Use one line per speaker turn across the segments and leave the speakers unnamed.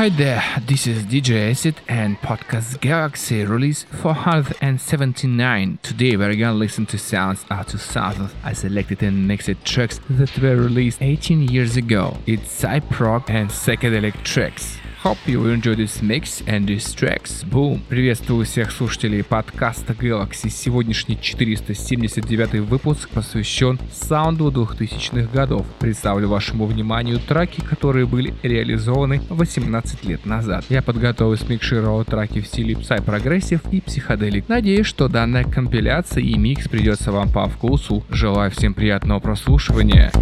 Hi there, this is DJ Acid and Podcast Galaxy release 479. Today we're gonna listen to sounds out 2000. I selected and mixed tracks that were released 18 years ago. It's psy-prog and psychedelic tracks. Hope you enjoy this mix and these tracks. Boom! Приветствую всех слушателей подкаста Galaxy. Сегодняшний 479 выпуск посвящен саунду 2000-х годов. Представлю вашему вниманию траки, которые были реализованы 18 лет назад. Я подготовил смикшировал траки в стиле Psy progressive и psychedelic. Надеюсь, что данная компиляция и микс придется вам по вкусу. Желаю всем приятного прослушивания.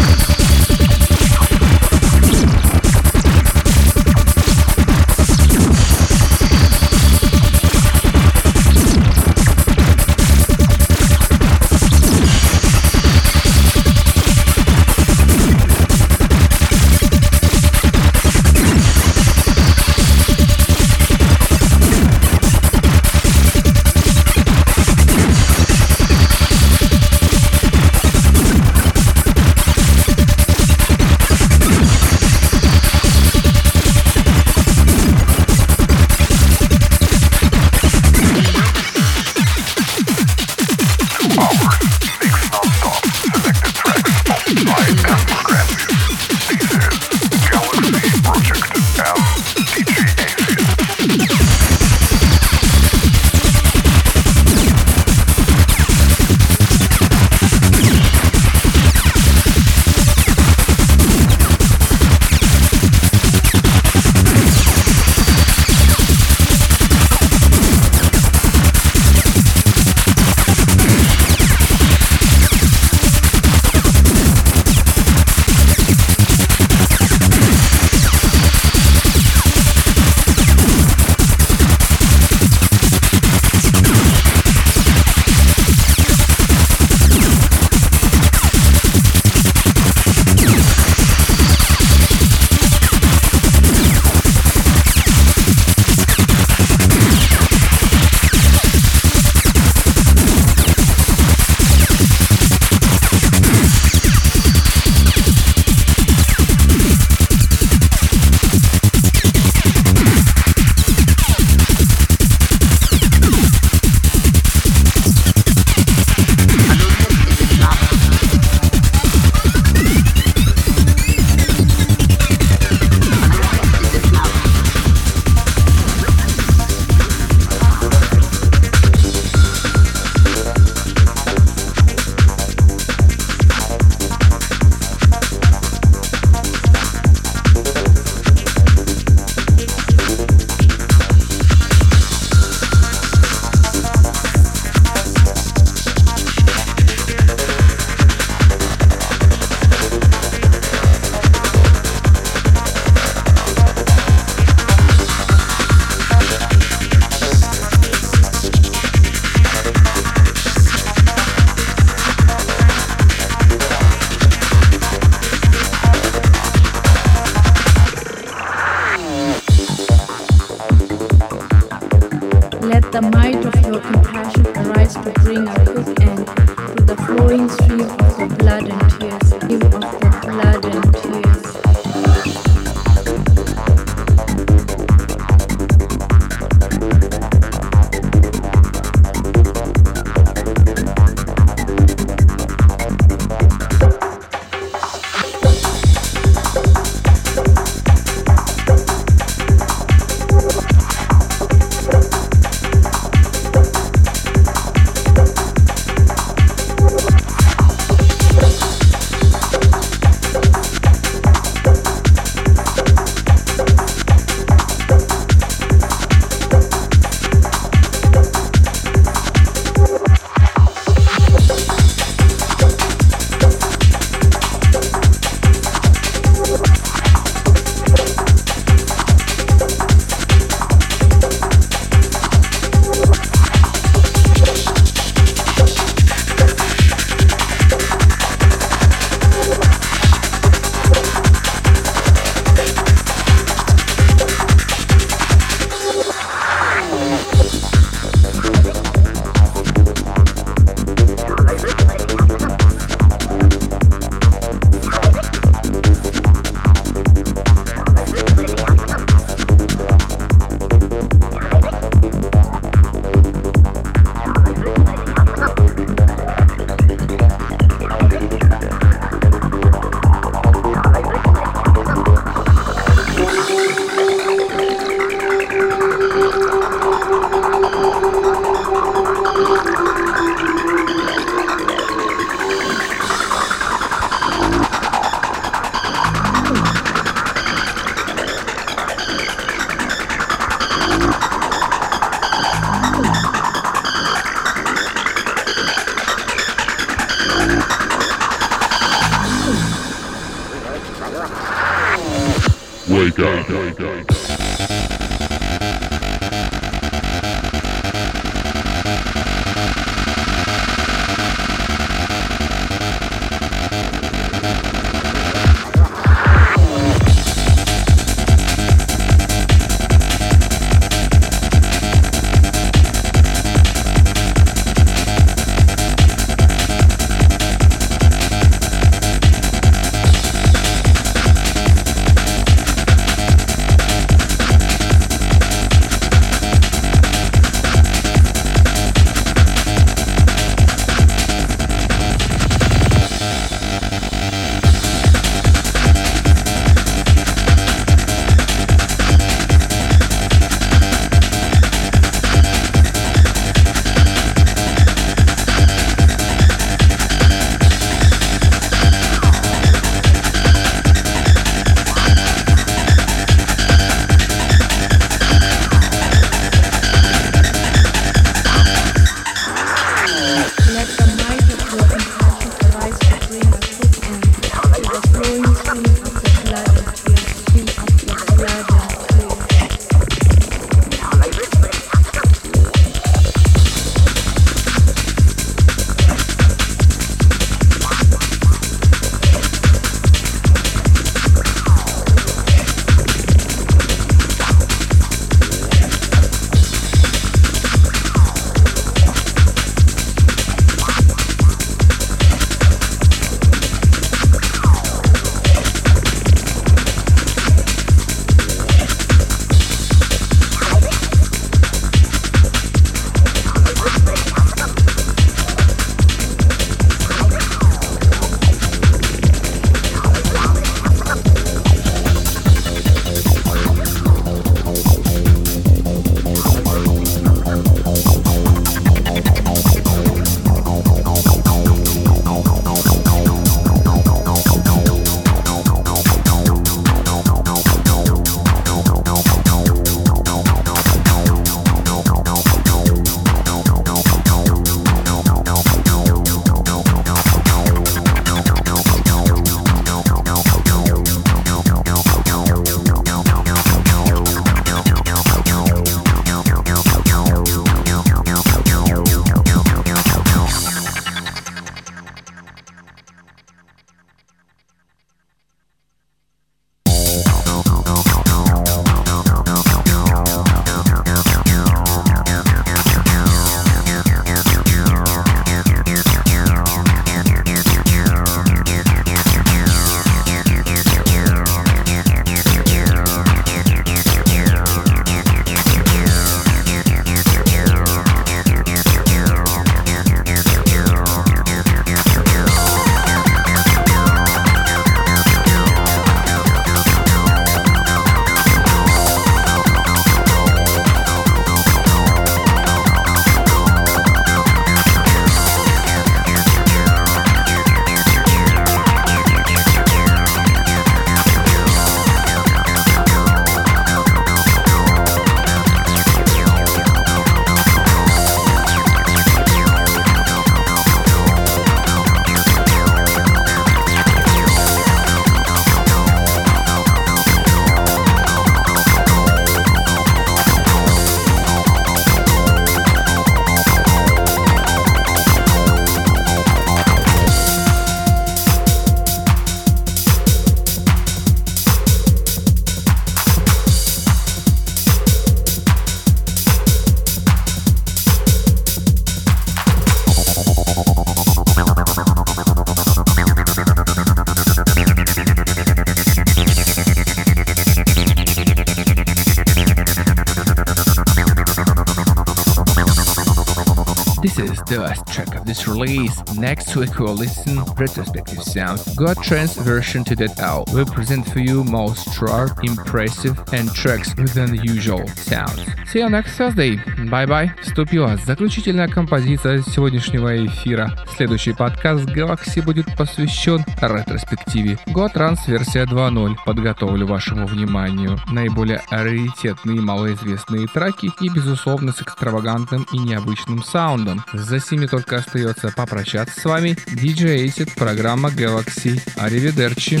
track of this release. Next week we'll listen retrospective sound. God Trance version to that out. We'll present for you most sharp, impressive and tracks with unusual sounds. See you next Thursday. Bye-bye. Вступила заключительная композиция сегодняшнего эфира. Следующий подкаст Galaxy будет посвящен ретроспективе. God Trance версия 2.0. Подготовлю вашему вниманию наиболее раритетные малоизвестные треки и, безусловно, с экстравагантным и необычным саундом. За сими только остается попрощаться с вами. DJ Acid, программа Galaxy. Аривидерчи.